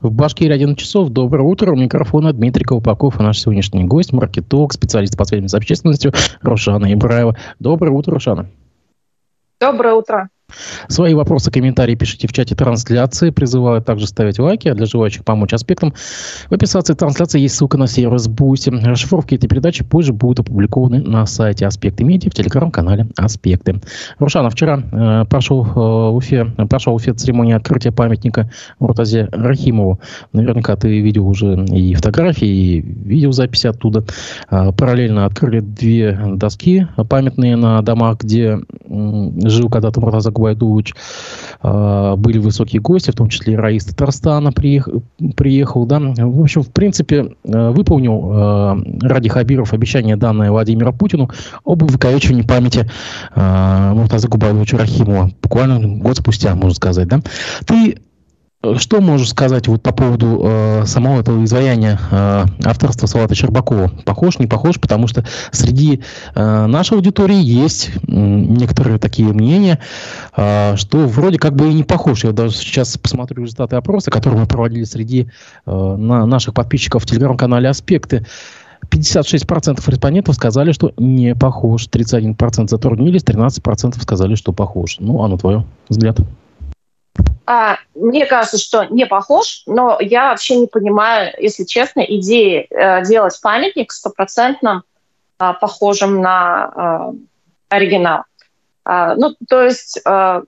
В Башкирии 11 часов. Доброе утро. У микрофона Дмитрий Колпаков и наш сегодняшний гость, маркетолог, специалист по связям с общественностью Рушана Ибраева. Доброе утро, Рушана. Доброе утро. Свои вопросы, комментарии пишите в чате трансляции. Призываю также ставить лайки, а для желающих помочь аспектам в описании трансляции есть ссылка на сервис Boosty. Расшифровки этой передачи позже будут опубликованы на сайте Аспекты Медиа в телеграм-канале Аспекты. Рушана, вчера э, прошел, э, в Уфе, прошел в Уфе церемония открытия памятника Муртазе Рахимову. Наверняка ты видел уже и фотографии, и видеозаписи оттуда. Э, параллельно открыли две доски памятные на домах, где э, жил когда-то Муртаза Гвайдулович. Э, были высокие гости, в том числе и Раис Татарстана приехал. Да? В общем, в принципе, э, выполнил э, Ради Хабиров обещание, данное Владимиру Путину, об увековечивании памяти Муртаза Губайловича Рахимова. Буквально год спустя, можно сказать. Да? Ты что можешь сказать вот по поводу э, самого этого изваяния э, авторства Салата Щербакова? Похож, не похож? Потому что среди э, нашей аудитории есть э, некоторые такие мнения, э, что вроде как бы и не похож. Я даже сейчас посмотрю результаты опроса, которые мы проводили среди э, на наших подписчиков в телеграм-канале «Аспекты». 56% респондентов сказали, что не похож. 31% затруднились, 13% сказали, что похож. Ну, а на твой взгляд? А, мне кажется, что не похож, но я вообще не понимаю, если честно, идеи э, делать памятник стопроцентно э, похожим на э, оригинал. Э, ну, то есть, э,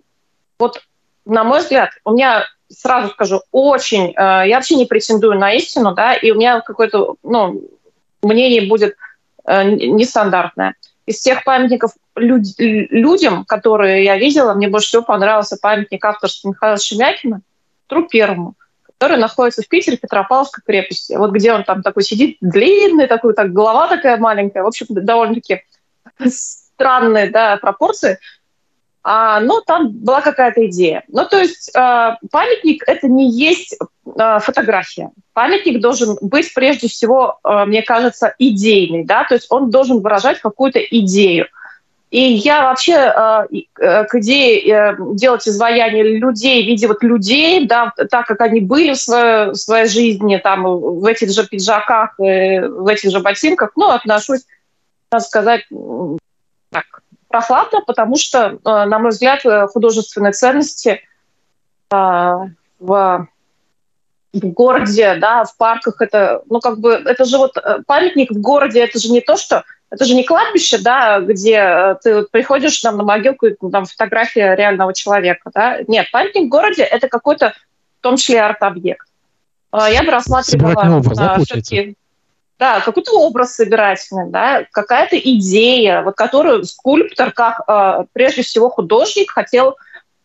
вот, на мой взгляд, у меня сразу скажу, очень, э, я вообще не претендую на истину, да, и у меня какое-то, ну, мнение будет э, нестандартное из тех памятников люд, людям, которые я видела, мне больше всего понравился памятник авторства Михаила Шемякина, Тру Первому, который находится в Питере, Петропавловской крепости. Вот где он там такой сидит, длинный такой, так голова такая маленькая, в общем, довольно-таки странные да, пропорции. А, но там была какая-то идея. Ну, то есть э, памятник — это не есть фотография. Памятник должен быть, прежде всего, э, мне кажется, идейный, да, то есть он должен выражать какую-то идею. И я вообще э, э к идее э, делать изваяние людей в виде вот людей, да, так как они были в своей, в своей жизни, там, в этих же пиджаках, э, в этих же ботинках, ну, отношусь, надо сказать, так, прохладно, потому что, э, на мой взгляд, э, художественные ценности э, в в городе, да, в парках, это, ну, как бы, это же вот памятник в городе, это же не то, что, это же не кладбище, да, где ты вот приходишь там на могилку, и там фотография реального человека, да. Нет, памятник в городе – это какой-то, в том числе, арт-объект. Я бы рассматривала образ, да, все-таки да, какой-то образ собирательный, да, какая-то идея, вот которую скульптор, как э, прежде всего художник, хотел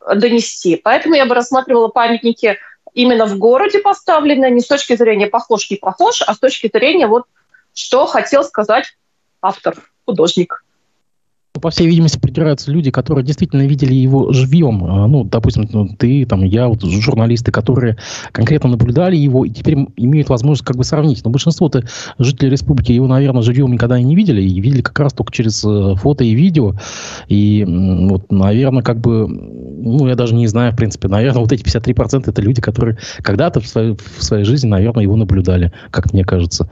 донести. Поэтому я бы рассматривала памятники именно в городе поставленные, не с точки зрения похож, не похож, а с точки зрения вот что хотел сказать автор, художник. По всей видимости, придираются люди, которые действительно видели его живьем. А, ну, допустим, ну, ты, там, я, вот, журналисты, которые конкретно наблюдали его и теперь имеют возможность как бы сравнить. Но большинство-то жителей республики его, наверное, живьем никогда и не видели. И видели как раз только через э, фото и видео. И вот, наверное, как бы, ну, я даже не знаю, в принципе, наверное, вот эти 53% это люди, которые когда-то в в своей жизни, наверное, его наблюдали, как мне кажется.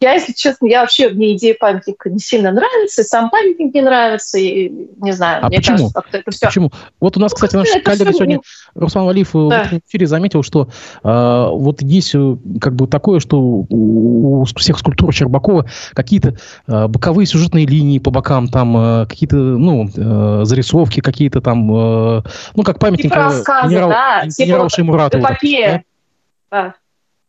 Я, если честно, я вообще, мне идея памятника не сильно нравится, и сам памятник не нравится, и не знаю, а мне почему? кажется, как-то это все... Почему? Вот у нас, ну, кстати, наш коллега сегодня, Руслан Валиев, э, да. в эфире заметил, что э, вот есть э, как бы такое, что у, у всех скульптур Щербакова какие-то э, боковые сюжетные линии по бокам, там э, какие-то, ну, э, зарисовки какие-то там, э, ну, как памятник типа рассказы, генерал, да, генерал типа Шеймуратову. Эпопея. Да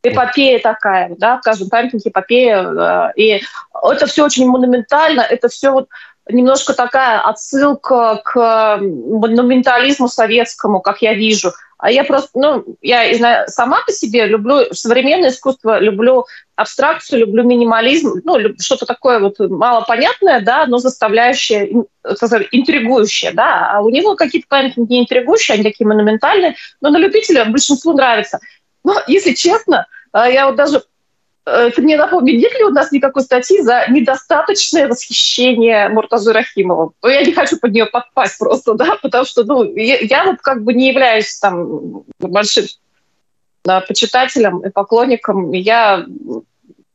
эпопея такая, да, в каждом памятнике эпопея. И это все очень монументально, это все вот немножко такая отсылка к монументализму советскому, как я вижу. А я просто, ну, я сама по себе люблю современное искусство, люблю абстракцию, люблю минимализм, ну, что-то такое вот малопонятное, да, но заставляющее, интригующее, да. А у него какие-то памятники не интригующие, они такие монументальные, но на любителя большинству нравится. Но, если честно, а, я вот даже э, ты мне напомни, нет ли у нас никакой статьи за недостаточное восхищение Муртазы Рахимовым? Ну, я не хочу под нее подпасть просто, да, потому что, ну, я, я вот как бы не являюсь там большим да, почитателям и поклонникам я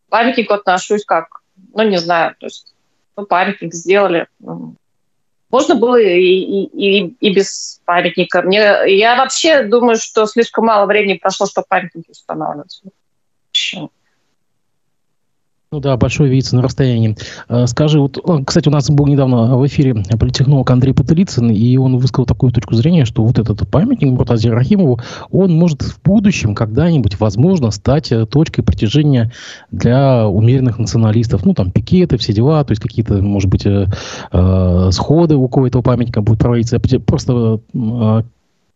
памятнику отношусь как, ну, не знаю, то есть ну, памятник сделали. Можно было и, и, и, и без памятника. Мне, я вообще думаю, что слишком мало времени прошло, чтобы памятники устанавливать. Ну да, большой видится на расстоянии. Э, скажи, вот, э, кстати, у нас был недавно в эфире политехнолог Андрей Патылицын, и он высказал такую точку зрения, что вот этот памятник Муртазе Рахимову, он может в будущем когда-нибудь, возможно, стать э, точкой притяжения для умеренных националистов. Ну, там, пикеты, все дела, то есть какие-то, может быть, э, сходы около этого памятника будут проводиться. Просто э,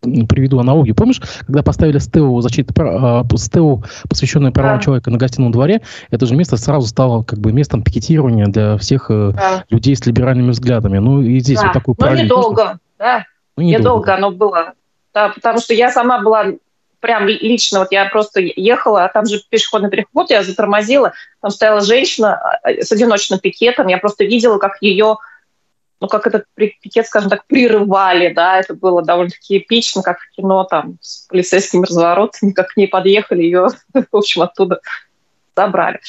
приведу аналогию. Помнишь, когда поставили стелу защиты, а, стелу, посвященную правам да. человека на гостином дворе, это же место сразу стало как бы местом пикетирования для всех э, да. людей с либеральными взглядами. Ну и здесь да. вот такой Но недолго, да. Ну, недолго. недолго оно было. Да, потому что я сама была прям лично, вот я просто ехала, а там же пешеходный переход, я затормозила, там стояла женщина а, с одиночным пикетом, я просто видела, как ее ну, как этот пикет, скажем так, прерывали, да, это было довольно-таки эпично, как в кино, там, с полицейскими разворотами, как к ней подъехали, ее, в общем, оттуда забрали.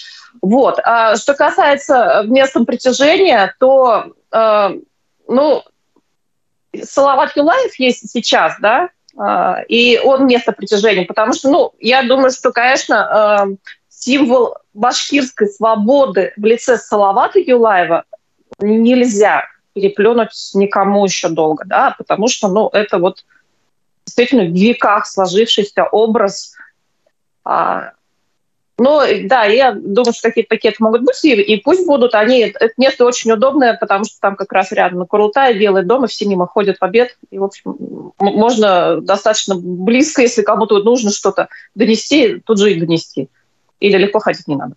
Вот. А что касается местом притяжения, то, э, ну, Салават Юлаев есть сейчас, да, э, и он место притяжения, потому что, ну, я думаю, что, конечно, э, символ башкирской свободы в лице Салавата Юлаева нельзя переплюнуть никому еще долго, да, потому что, ну, это вот действительно в веках сложившийся образ. А, ну, да, я думаю, что какие-то пакеты могут быть, и, и пусть будут. Они, это место очень удобное, потому что там как раз рядом Курултай, Белый дом, и все мимо ходят в обед. И, в общем, можно достаточно близко, если кому-то нужно что-то донести, тут же и донести. Или легко ходить не надо.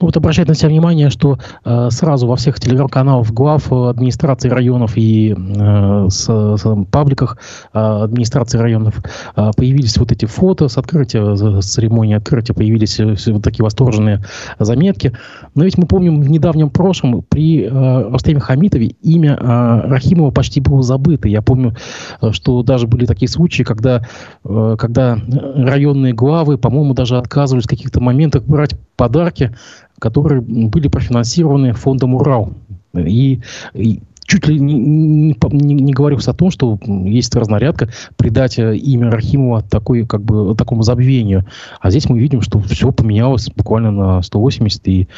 Вот обращать на себя внимание, что э, сразу во всех телеграм-каналах глав администрации районов и э, с, с, пабликах э, администрации районов э, появились вот эти фото с открытия, с церемонии открытия, появились э, вот такие восторженные заметки. Но ведь мы помним в недавнем прошлом при э, Рустеме Хамитове имя э, Рахимова почти было забыто. Я помню, э, что даже были такие случаи, когда, э, когда районные главы, по-моему, даже отказывались в каких-то моментах брать подарки которые были профинансированы фондом «Урал». И, и чуть ли не, не, не, не о том, что есть разнарядка придать э, имя Рахимова такой, как бы, такому забвению. А здесь мы видим, что все поменялось буквально на 180, и,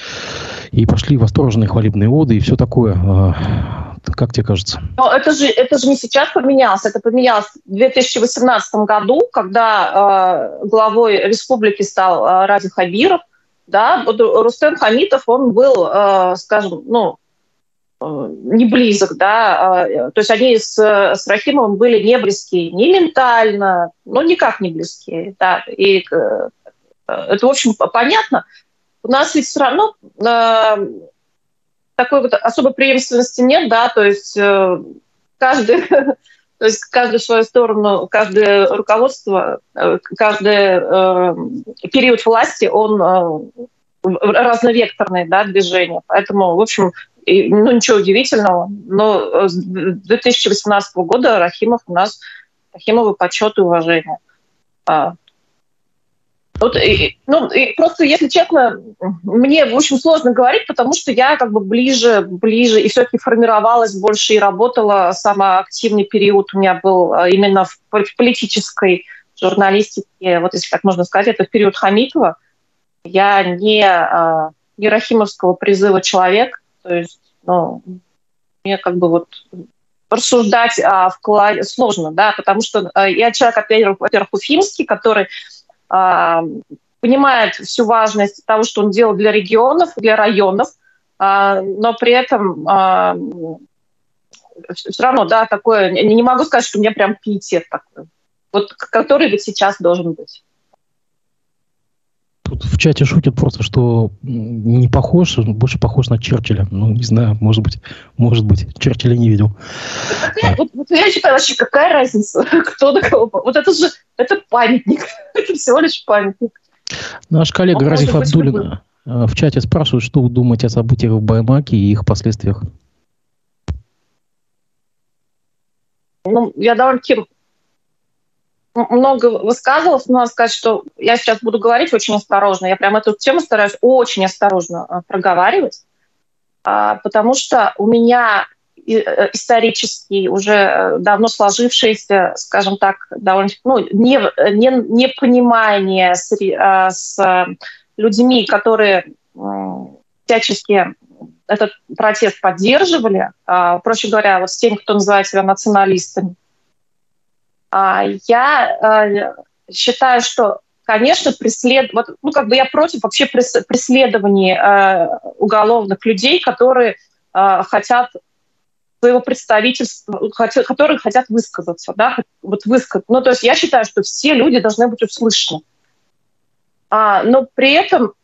и пошли восторженные хвалебные оды и все такое. А, как тебе кажется? Но это же, это же не сейчас поменялось, это поменялось в 2018 году, когда э, главой республики стал э, Ради Хабиров – да, вот Рустем Хамитов, он был, э, скажем, ну, э, не близок, да, а, то есть они с, с Рахимовым были не близкие, не ментально, но никак не близкие, да, и э, это, в общем, понятно. У нас ведь все равно такой вот особой преемственности нет, да, то есть каждый То есть каждую свою сторону, каждое руководство, э, каждый э, период власти, он э, разновекторное да, движение. Поэтому, в общем, ну, ничего удивительного. Но с 2018 года Рахимов у нас Рахимовы почет и уважение. А, вот, и, ну, и просто, если честно, мне, в общем, сложно говорить, потому что я как бы ближе, ближе, и все-таки формировалась больше и работала. Самый активный период у меня был а, именно в политической журналистике, вот если так можно сказать, это период Хамитова. Я не, а, не Рахимовского призыва человек, то есть, ну, мне как бы вот рассуждать о вкладе сложно, да, потому что а, я человек, во-первых, во-первых, уфимский, который а, понимает всю важность того, что он делал для регионов, для районов, а, но при этом а, все равно, да, такое, не могу сказать, что у меня прям пиетет такой, вот, который вот сейчас должен быть. Тут в чате шутят просто, что не похож, больше похож на Черчилля. Ну, не знаю, может быть, может быть. Черчилля не видел. Вот, вот я считаю, вообще, какая разница, кто на кого. Вот это же, это памятник. это всего лишь памятник. Наш коллега Он Разиф Абдулин э, в чате спрашивает, что вы думаете о событиях в Баймаке и их последствиях. Ну, я довольно-таки много высказывалась, но надо сказать, что я сейчас буду говорить очень осторожно. Я прям эту тему стараюсь очень осторожно э, проговаривать, а, потому что у меня э, исторический, уже давно сложившееся, скажем так, довольно ну, не, не, непонимание с, с людьми, которые всячески этот протест поддерживали, а, проще говоря, вот с теми, кто называет себя националистами, а, я а, считаю, что, конечно, преслед... вот, ну, как бы я против вообще преследований уголовных людей, которые хотят своего представительства, которые хотят высказаться, да, вот высказать. Ну, то есть я считаю, что все люди должны быть услышаны. А, но при этом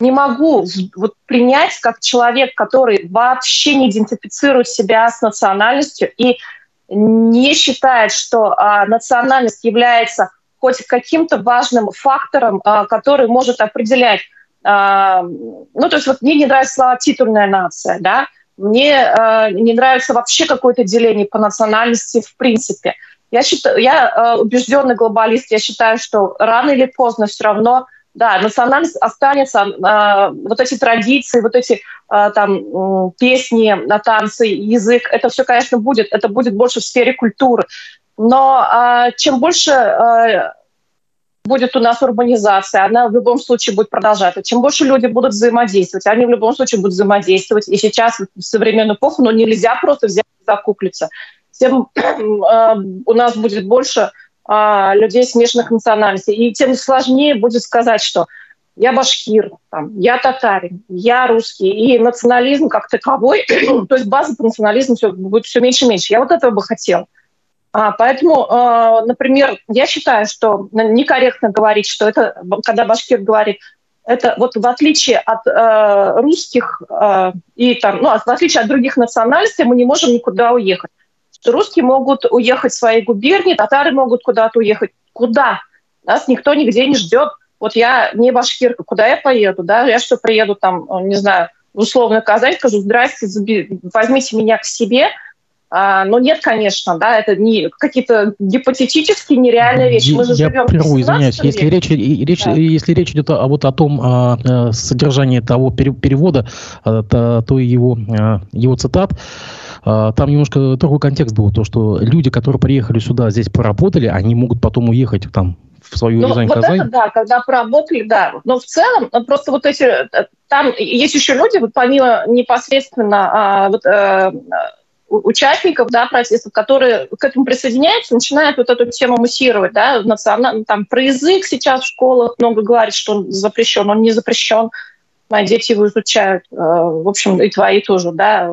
не могу вот принять как человек, который вообще не идентифицирует себя с национальностью и не считает, что а, национальность является хоть каким-то важным фактором, а, который может определять. А, ну, то есть вот мне не нравится слово «титульная нация», да, мне а, не нравится вообще какое-то деление по национальности в принципе. Я, считаю, я а, убежденный глобалист, я считаю, что рано или поздно все равно да, национальность останется, э, вот эти традиции, вот эти э, там э, песни, танцы, язык, это все, конечно, будет, это будет больше в сфере культуры. Но э, чем больше э, будет у нас урбанизация, она в любом случае будет продолжаться. Чем больше люди будут взаимодействовать, они в любом случае будут взаимодействовать. И сейчас, в современную эпоху, ну, нельзя просто взять и закуклиться. Тем э, у нас будет больше а, людей смешанных национальностей. И тем сложнее будет сказать, что я башкир, там, я татарин, я русский. И национализм как таковой, то есть база по национализму все, будет все меньше и меньше. Я вот этого бы хотела. А, поэтому, э, например, я считаю, что некорректно говорить, что это, когда башкир говорит, это вот в отличие от э, русских э, и там, ну, в отличие от других национальностей, мы не можем никуда уехать русские могут уехать в свои губернии, татары могут куда-то уехать. Куда? Нас никто нигде не ждет. Вот я не башкирка, куда я поеду? Да? Я что, приеду там, э, не знаю, в условную Казань, скажу, здрасте, возьмите меня к себе, но нет, конечно, да, это не какие-то гипотетические, нереальные вещи. Мы же Я живем прерву, извиняюсь. Если речь, речь, да. если речь идет о, вот о том о, о содержании того перевода, то, то его, его цитат, а, там немножко другой контекст был, то, что люди, которые приехали сюда, здесь поработали, они могут потом уехать там в свою ну, Рязань, вот Казань. Это, да, когда поработали, да. Но в целом ну, просто вот эти... Э, там есть еще люди, вот помимо непосредственно а, вот, а, участников да, протестов, которые к этому присоединяются, начинают вот эту тему муссировать. Да, национально, там, про язык сейчас в школах много говорит, что он запрещен, он не запрещен. Мои дети его изучают, э, в общем, и твои тоже, да,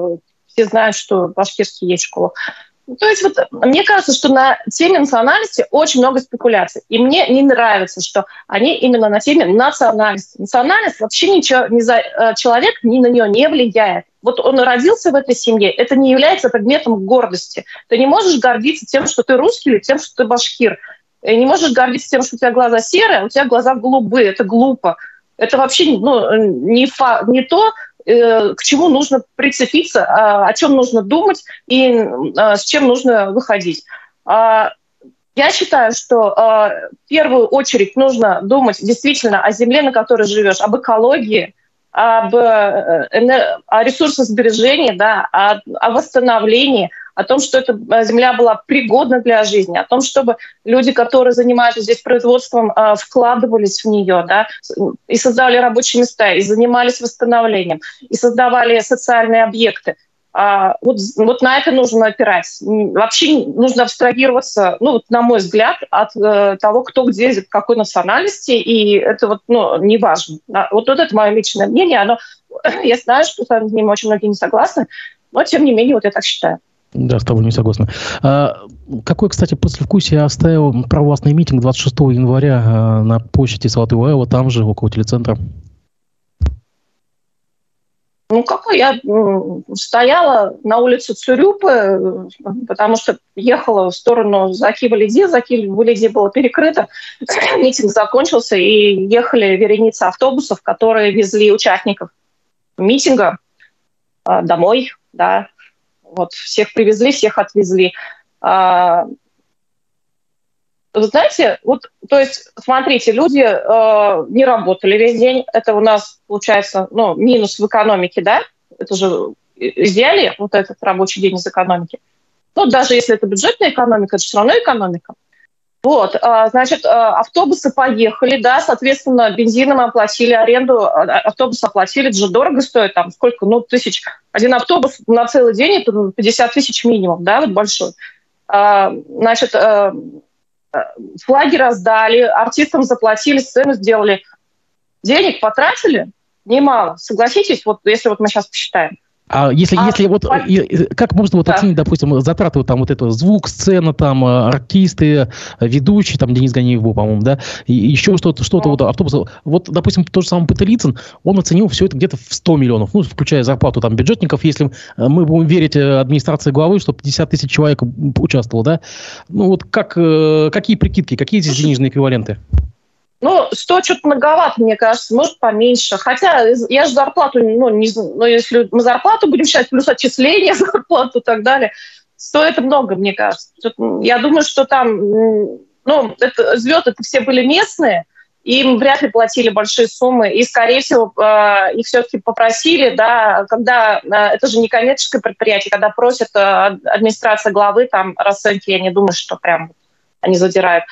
все знают, что башкирский есть школа. Ну, то есть вот мне кажется, что на теме национальности очень много спекуляций. И мне не нравится, что они именно на теме национальности. Национальность вообще ничего, не за, э, человек ни на нее не влияет. Вот он родился в этой семье, это не является предметом гордости. Ты не можешь гордиться тем, что ты русский или тем, что ты башкир. И не можешь гордиться тем, что у тебя глаза серые, а у тебя глаза голубые. Это глупо. Это вообще ну, не, фа, не то, Э, к чему нужно прицепиться, а, о чем нужно думать и а, с чем нужно выходить. А, я считаю, что в первую очередь нужно думать действительно о земле, на которой живешь, об экологии, об э, о ресурсосбережении, да, о, о восстановлении – о том, что эта э, земля была пригодна для жизни, о том, чтобы люди, которые занимаются здесь производством, э, вкладывались в нее, да, и создавали рабочие места, и занимались восстановлением, и создавали социальные объекты. А, вот, вот на это нужно опирать. Вообще нужно абстрагироваться, ну, вот, на мой взгляд, от э, того, кто где, какой национальности, и это вот, ну, не важно. Да? Вот, вот это мое личное мнение, оно, я знаю, что с ним очень многие не согласны, но тем не менее, вот я так считаю. Да, с тобой не согласна. А, какой, кстати, послевкусие оставил провластный митинг 26 января а, на площади Салатываева, там же, около телецентра? Ну, какой? Я стояла на улице Цурюпы, потому что ехала в сторону Закива-Лиди. Закива-Лиди было перекрыто. Митинг закончился, и ехали вереницы автобусов, которые везли участников митинга а, домой, да, вот всех привезли, всех отвезли. А, Вы знаете, вот, то есть, смотрите, люди э, не работали весь день. Это у нас, получается, ну, минус в экономике, да? Это же изъяли вот этот рабочий день из экономики. Ну, даже если это бюджетная экономика, это все равно экономика. Вот, а, значит, а, автобусы поехали, да, соответственно, бензином оплатили, аренду а, автобуса оплатили, же дорого стоит, там, сколько, ну, тысяч. Один автобус на целый день, это 50 тысяч минимум, да, вот большой. Значит, флаги раздали, артистам заплатили, сцену сделали. Денег потратили немало, согласитесь, вот если вот мы сейчас посчитаем. А если, а, если вот, и, как можно вот да. оценить, допустим, затраты вот там вот это звук, сцена, там, э, артисты, ведущие, там, Денис Ганиев был, по-моему, да, и еще что-то, что-то вот автобус. Вот, допустим, тот же самый Петерицын, он оценил все это где-то в 100 миллионов, ну, включая зарплату там бюджетников, если э, мы будем верить э, администрации главы, что 50 тысяч человек участвовало, да, ну, вот как, какие прикидки, какие здесь денежные эквиваленты? Ну, 100 что-то многовато, мне кажется, может поменьше. Хотя я же зарплату, ну, не, ну, если мы зарплату будем считать, плюс отчисления зарплату и так далее, 100 это много, мне кажется. Я думаю, что там, ну, это, звезды это все были местные, им вряд ли платили большие суммы, и, скорее всего, э, их все-таки попросили, да, когда, э, это же не коммерческое предприятие, когда просят э, администрация главы там расценки, я не думаю, что прям они задирают.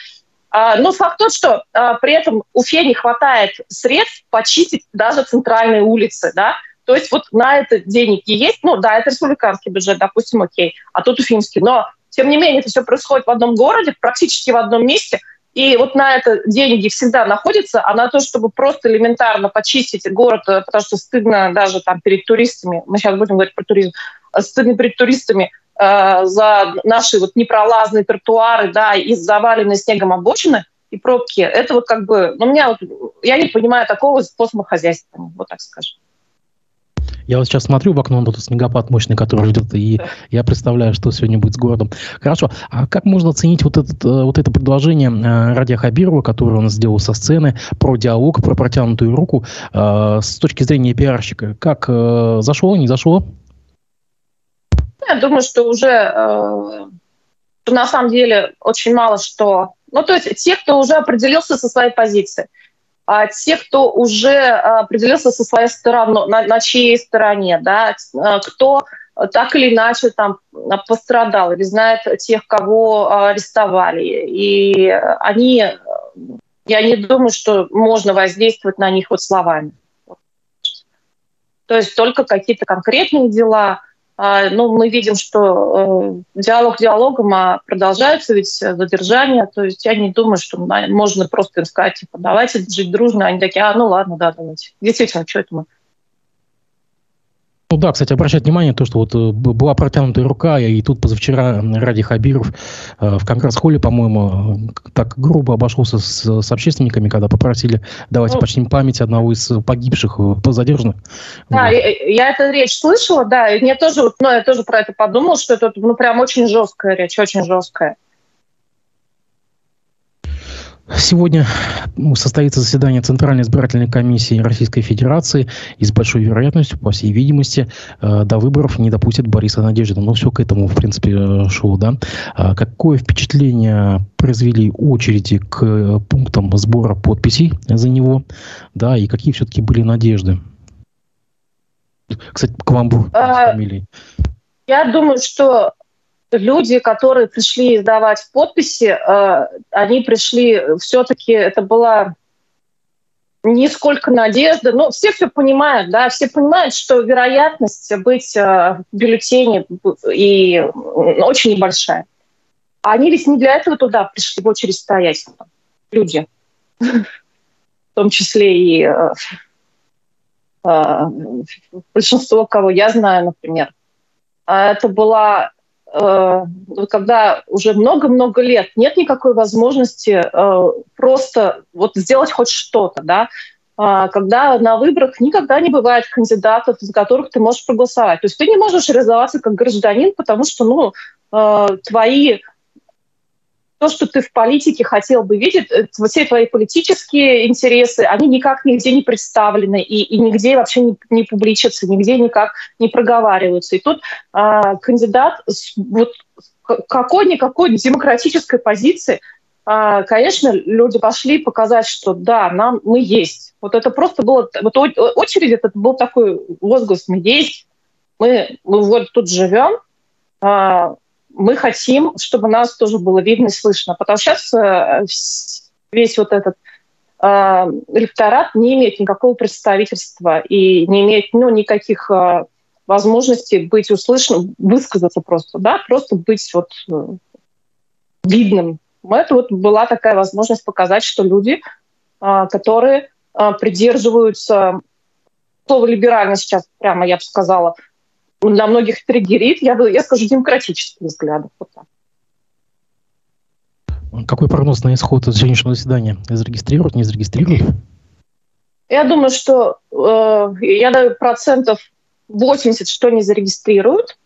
А, но факт тот, что а, при этом Уфе не хватает средств почистить даже центральные улицы, да, то есть вот на это деньги есть, ну да, это республиканский бюджет, допустим, окей, а тут уфимский, но тем не менее это все происходит в одном городе, практически в одном месте, и вот на это деньги всегда находятся, а на то, чтобы просто элементарно почистить город, э, потому что стыдно даже там перед туристами, мы сейчас будем говорить про туризм, э, стыдно перед туристами Э, за наши вот непролазные тротуары, да, и заваленные снегом обочины и пробки, это вот как бы, ну, меня вот, я не понимаю такого способа хозяйства, вот так скажем. Я вот сейчас смотрю в окно, тут снегопад мощный, который ждет, и я представляю, что сегодня будет с городом. Хорошо, а как можно оценить вот, этот, э, вот это предложение э, Радия Хабирова, которое он сделал со сцены, про диалог, про протянутую руку, с точки зрения пиарщика? Как зашло, не зашло? Я думаю, что уже э, на самом деле очень мало что... Ну, то есть те, кто уже определился со своей позицией, а те, кто уже определился со своей стороны, на, на чьей стороне, да, э, кто так или иначе там пострадал или знает тех, кого арестовали. И они, я не думаю, что можно воздействовать на них вот словами. То есть только какие-то конкретные дела, ну, мы видим, что э, диалог диалогом, а продолжаются ведь задержания. То есть я не думаю, что можно просто им сказать, типа, давайте жить дружно. Они такие, а, ну ладно, да, давайте. Действительно, что это мы? Ну да, кстати, обращать внимание, то, что вот э, была протянутая рука, и тут позавчера Ради Хабиров э, в Конгресс-холле, по-моему, так грубо обошелся с, с общественниками, когда попросили давайте ну, почтим память одного из погибших э, задержанных. Да, вот. я, я эту речь слышала, да, и мне тоже, ну, я тоже про это подумала, что это, ну, прям очень жесткая речь, очень жесткая. Сегодня состоится заседание Центральной избирательной комиссии Российской Федерации и с большой вероятностью, по всей видимости, э, до выборов не допустят Бориса Надеждина. Но все к этому, в принципе, э, шло. Да? А какое впечатление произвели очереди к пунктам сбора подписей за него? Да, и какие все-таки были надежды? Кстати, к вам а, фамилии. Я думаю, что люди, которые пришли сдавать подписи, э, они пришли, все-таки это была не сколько надежды, но все все понимают, да, все понимают, что вероятность быть э, в бюллетене и очень небольшая. А они ведь не для этого туда пришли в очередь стоять, люди, в том числе и э, большинство, кого я знаю, например. А это была когда уже много-много лет нет никакой возможности э, просто вот сделать хоть что-то, да, а, когда на выборах никогда не бывает кандидатов, за которых ты можешь проголосовать. То есть ты не можешь реализоваться как гражданин, потому что ну, э, твои то, что ты в политике хотел бы видеть, э, все твои политические интересы, они никак нигде не представлены и, и нигде вообще не, не публичатся, нигде никак не проговариваются. И тут а, кандидат с вот какой-никакой демократической позиции а, конечно, люди пошли показать, что да, нам мы есть. Вот это просто было, вот очередь, это был такой возглас, мы есть, мы, мы вот тут живем, а, мы хотим, чтобы нас тоже было видно и слышно. Потому что сейчас э, весь вот этот а, электорат не имеет никакого представительства и не имеет ну, никаких возможностей быть услышанным, высказаться просто, да, просто быть вот э, видным это вот была такая возможность показать, что люди, которые придерживаются слова либерально сейчас, прямо я бы сказала, для многих триггерит, я, я скажу, демократических взглядов. Вот так. Какой прогноз на исход сегодняшнего заседания? Зарегистрируют, не зарегистрируют? Я думаю, что э, я даю процентов 80, что не зарегистрируют,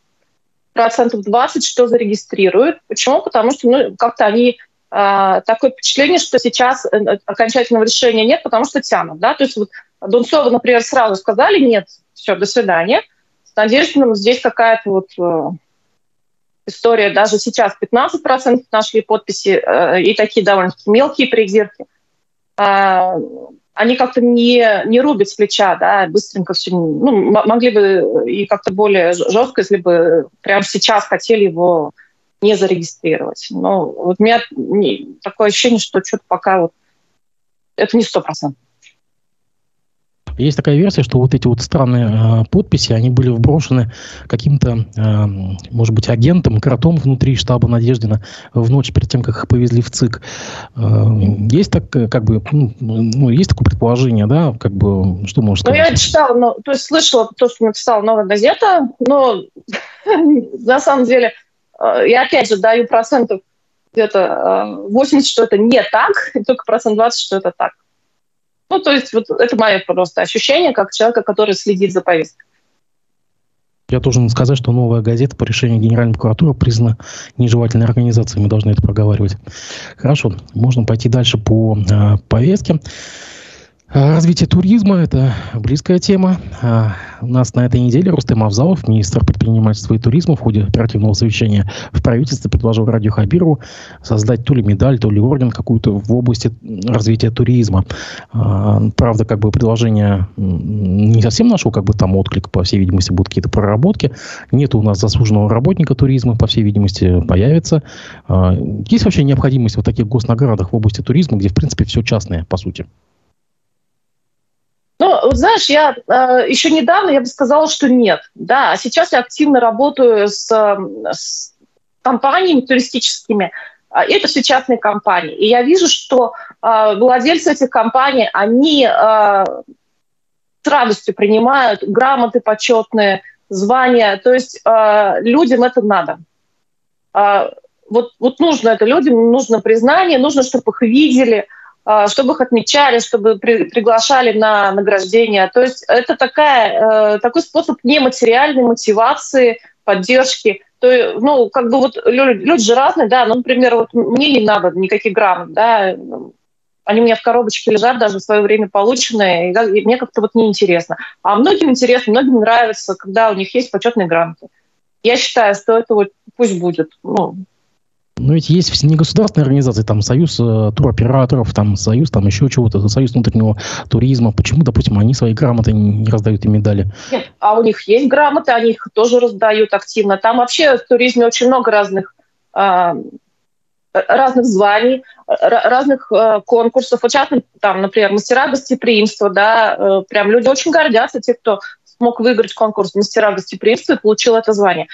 процентов 20, что зарегистрируют. Почему? Потому что ну, как-то они э, такое впечатление, что сейчас э, окончательного решения нет, потому что тянут. Да? То есть вот Дунцову, например, сразу сказали нет, все, до свидания. Надеждиным здесь какая-то вот э, история. Даже сейчас 15% нашли подписи э, и такие довольно-таки мелкие придирки. Э, они как-то не, не рубят с плеча, да, быстренько все. Ну, могли бы и как-то более жестко, если бы прямо сейчас хотели его не зарегистрировать. Но вот у меня такое ощущение, что что-то пока вот это не сто процентов. Есть такая версия, что вот эти вот странные э, подписи, они были вброшены каким-то, э, может быть, агентом, кротом внутри штаба Надеждина в ночь перед тем, как их повезли в ЦИК. Э, есть так, как бы, ну, ну, есть такое предположение, да, как бы, что можно сказать? Ну, я читала, ну, то есть слышала то, что написала «Новая газета», но на самом деле я опять же даю процентов где-то 80, э, что это не так, и только процент 20, что это так. Ну, то есть вот это мое просто ощущение, как человека, который следит за повесткой. Я должен сказать, что новая газета по решению Генеральной прокуратуры признана нежелательной организацией. Мы должны это проговаривать. Хорошо, можно пойти дальше по э, повестке. А, развитие туризма – это близкая тема. А, у нас на этой неделе Рустем Авзалов, министр предпринимательства и туризма, в ходе оперативного совещания в правительстве предложил Радио Хабирову создать то ли медаль, то ли орден какую-то в области развития туризма. А, правда, как бы предложение не совсем нашло как бы там отклик, по всей видимости, будут какие-то проработки. Нет у нас заслуженного работника туризма, по всей видимости, появится. Есть вообще необходимость в таких госнаградах в области туризма, где, в принципе, все частное, по сути? Ну, знаешь, я э, еще недавно я бы сказала, что нет. Да, а сейчас я активно работаю с, с компаниями туристическими. А, это все частные компании. И я вижу, что э, владельцы этих компаний, они э, с радостью принимают грамоты почетные, звания. То есть э, людям это надо. Э, вот, вот нужно это людям, нужно признание, нужно, чтобы их видели – чтобы их отмечали, чтобы при, приглашали на награждение. То есть это такая, э, такой способ нематериальной мотивации, поддержки. То, ну, как бы вот люди, люди же разные, да, ну, например, вот мне не надо никаких грамот, да, они у меня в коробочке лежат, даже в свое время полученные, и мне как-то вот неинтересно. А многим интересно, многим нравится, когда у них есть почетные грамоты. Я считаю, что это вот пусть будет. Ну, но ведь есть негосударственные организации, там Союз э, туроператоров, там Союз там еще чего-то, Союз внутреннего туризма. Почему, допустим, они свои грамоты не раздают и медали? Нет, а у них есть грамоты, они их тоже раздают активно. Там вообще в туризме очень много разных э, разных званий, разных э, конкурсов. Вот сейчас, там, например, мастера гостеприимства, да, э, прям люди очень гордятся, те, кто смог выиграть конкурс мастера гостеприимства и получил это звание.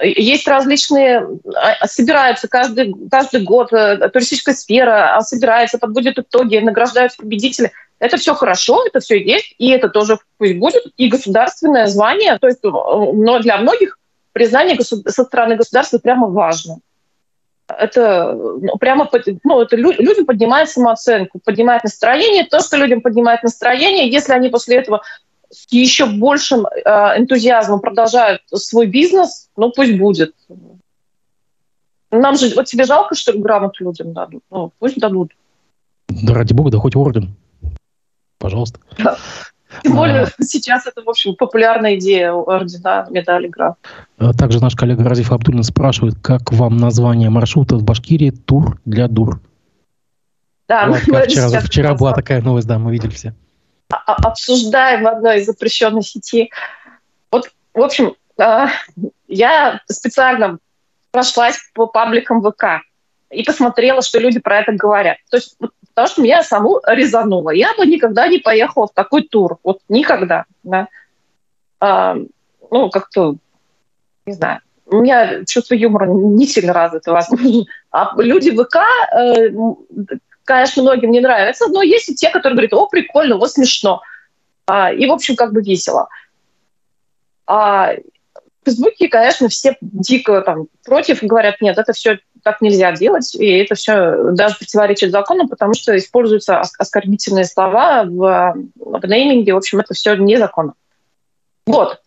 Есть различные, а, собираются каждый, каждый год, э, туристическая сфера а, собирается, подводит итоги, награждают победителей. Это все хорошо, это все есть, и это тоже пусть будет, и государственное звание, то есть э, но для многих признание со стороны государства прямо важно. Это ну, прямо ну, это людям поднимает самооценку, поднимает настроение. То, что людям поднимает настроение, если они после этого с еще большим э, энтузиазмом продолжают свой бизнес, ну пусть будет. Нам же, вот тебе жалко, что ли, грамоту людям дадут? Ну, пусть дадут. Да ради бога, да хоть орден. Пожалуйста. Да. Тем более а... сейчас это, в общем, популярная идея ордена, медали, граф. А также наш коллега Разиф Абдулин спрашивает, как вам название маршрута в Башкирии «Тур для дур»? Да, вот, мы вчера, вчера была такая новость, да, мы видели все. А, обсуждаем в одной из запрещенной сети. Вот, в общем, я специально прошлась по пабликам ВК и посмотрела, что люди про это говорят. То есть потому что меня саму резануло. Я бы никогда не поехала в такой тур. Вот никогда. Да. А, ну, как-то, не знаю, у меня чувство юмора не сильно развито. А люди ВК, э, конечно, многим не нравятся, но есть и те, которые говорят, о, прикольно, вот смешно. А, и, в общем, как бы весело. А, в Фейсбуке, конечно, все дико там против говорят, нет, это все так нельзя делать, и это все даже противоречит закону, потому что используются оскорбительные слова в, в нейминге, в общем, это все незаконно. Вот.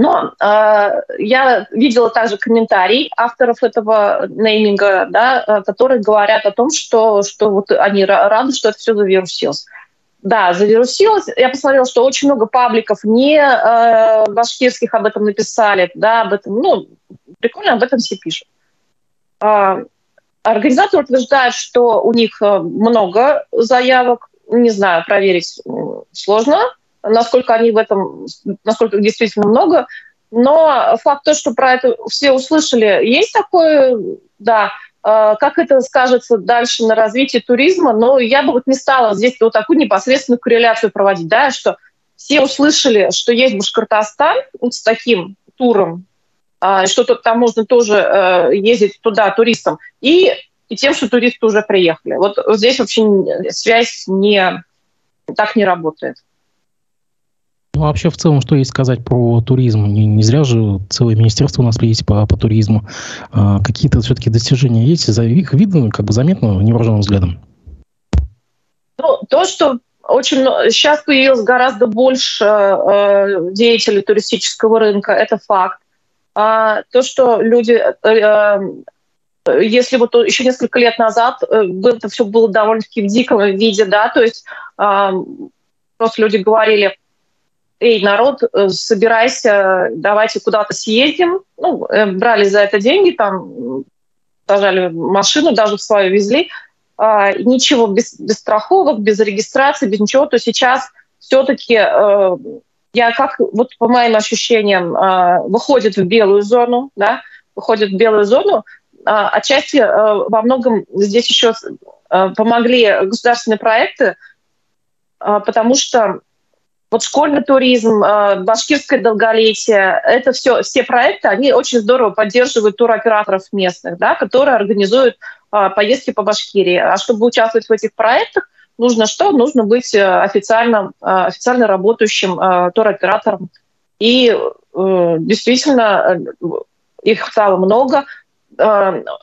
Но э, я видела также комментарий авторов этого нейминга, да, э, которые говорят о том, что, что вот они рады, что это все завирусилось. Да, завирусилось. Я посмотрела, что очень много пабликов не э, башкирских об этом написали, да, об этом, ну, прикольно об этом все пишут. Э, организатор утверждает, что у них много заявок, не знаю, проверить сложно, насколько они в этом, насколько действительно много, но факт то, что про это все услышали, есть такое, да, а, как это скажется дальше на развитии туризма, но я бы вот не стала здесь вот такую непосредственную корреляцию проводить, да, что все услышали, что есть Башкортостан вот с таким туром, а, что там можно тоже э, ездить туда туристам, и, и тем, что туристы уже приехали. Вот здесь вообще связь не, так не работает. Ну, вообще, в целом, что есть сказать про туризм? Не, не зря же целое министерство у нас есть по, по туризму. А, какие-то все-таки достижения есть? За их видно, как бы заметно невооруженным взглядом? Ну, то, что очень сейчас появилось гораздо больше э, деятелей туристического рынка, это факт. А, то, что люди, э, э, если вот еще несколько лет назад э, это все было довольно-таки в диком виде, да, то есть э, просто люди говорили, эй, народ, э, собирайся, давайте куда-то съездим. Ну, э, брали за это деньги, там, сажали машину, даже в свою везли. А, ничего, без, без страховок, без регистрации, без ничего. То сейчас все-таки э, я как, вот по моим ощущениям, выходит в белую зону, да, выходит в белую зону, а, отчасти во многом здесь еще помогли государственные проекты, потому что вот школьный туризм, э, башкирское долголетие, это все, все проекты, они очень здорово поддерживают туроператоров местных, да, которые организуют э, поездки по Башкирии. А чтобы участвовать в этих проектах, нужно что? Нужно быть э, официально, официально работающим туроператором. И действительно, их стало много.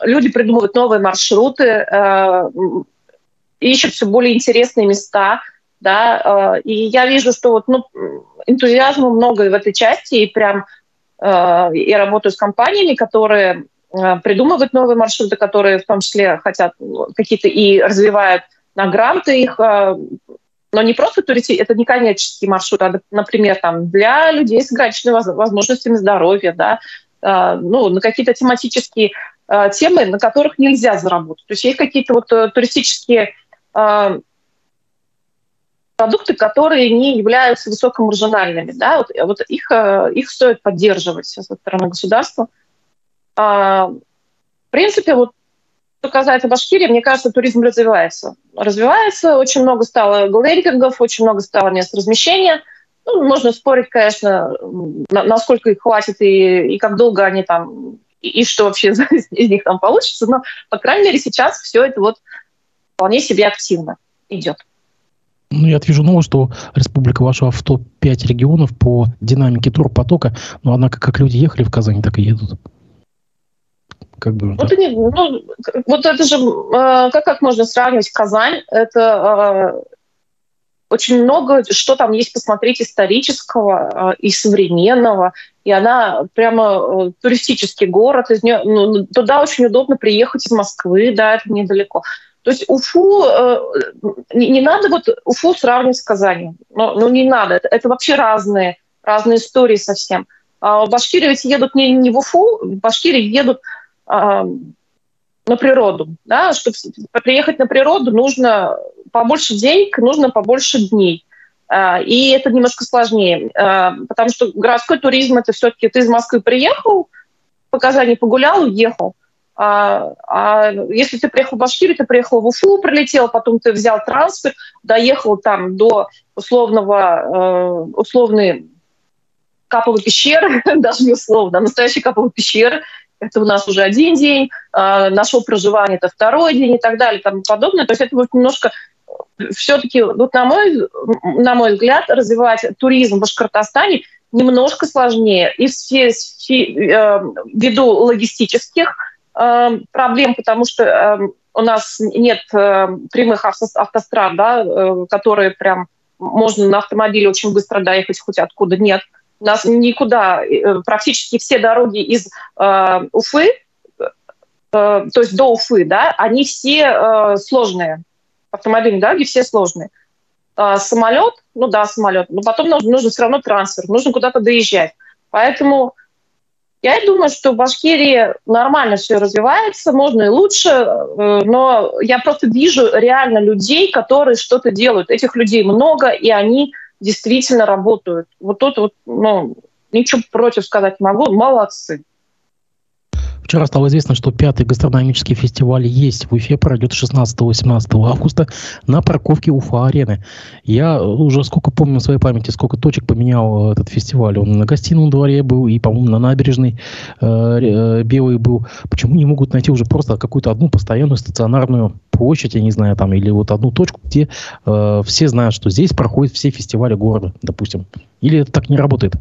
Люди придумывают новые маршруты, ищут все более интересные места – да, э, и я вижу, что вот, ну, энтузиазма много в этой части, и прям э, я работаю с компаниями, которые э, придумывают новые маршруты, которые в том числе хотят какие-то и развивают на гранты их, но не просто туристи, это не коммерческий маршрут, а, например, там, для людей с ограниченными возможностями здоровья, да, ну, на какие-то тематические темы, на которых нельзя заработать. То есть есть какие-то вот туристические продукты, которые не являются высокомаржинальными. Да? Вот, вот их, э, их стоит поддерживать со стороны государства. А, в принципе, вот что касается Башкирии, мне кажется, туризм развивается. Развивается, очень много стало глэмпингов, очень много стало мест размещения. Ну, можно спорить, конечно, насколько их хватит и, и как долго они там, и, и что вообще из них там получится, но, по крайней мере, сейчас все это вот вполне себе активно идет. Ну, я вижу новость, что республика вошла в топ-5 регионов по динамике турпотока, но однако как люди ехали в Казань, так и едут. Как бы, вот, да. ну, вот это же, э, как, как можно сравнивать Казань? Это э, очень много, что там есть посмотреть исторического э, и современного, и она прямо э, туристический город, из нее, ну, туда очень удобно приехать из Москвы, да, это недалеко. То есть Уфу, э, не, не надо вот Уфу сравнивать с Казанью. Ну, ну не надо, это, это вообще разные, разные истории совсем. А в Башкирии ведь едут не, не в Уфу, в Башкирии едут а, на природу. Да? Чтобы приехать на природу, нужно побольше денег, нужно побольше дней. А, и это немножко сложнее, а, потому что городской туризм – это все-таки ты из Москвы приехал, по Казани погулял, уехал. А, а если ты приехал в Башкирию, ты приехал в Уфу, прилетел, потом ты взял трансфер, доехал там до условного, э, условной каповой пещеры, даже не условно, а настоящей каповой пещеры, это у нас уже один день, э, нашего проживания это второй день и так далее тому подобное. То есть это вот немножко все-таки, вот на мой, на мой взгляд, развивать туризм в Башкортостане немножко сложнее. И все, все э, ввиду логистических э, проблем, потому что э, у нас нет э, прямых автострад, да, э, которые прям можно на автомобиле очень быстро доехать хоть откуда. Нет. У нас никуда, э, практически все дороги из э, Уфы, то есть до Уфы, да, они все сложные автомобильные дороги все сложные. А, самолет, ну да, самолет, но потом нужно, нужно все равно трансфер, нужно куда-то доезжать. Поэтому я думаю, что в Башкирии нормально все развивается, можно и лучше, э, но я просто вижу реально людей, которые что-то делают. Этих людей много, и они действительно работают. Вот тут вот, ну, ничего против сказать могу, молодцы. Вчера стало известно, что пятый гастрономический фестиваль есть в Уфе, пройдет 16-18 августа на парковке Уфа-арены. Я уже сколько помню в своей памяти, сколько точек поменял этот фестиваль. Он на гостином дворе был и, по-моему, на набережной э, э, белый был. Почему не могут найти уже просто какую-то одну постоянную стационарную площадь, я не знаю, там, или вот одну точку, где э, все знают, что здесь проходят все фестивали города, допустим. Или это так не работает?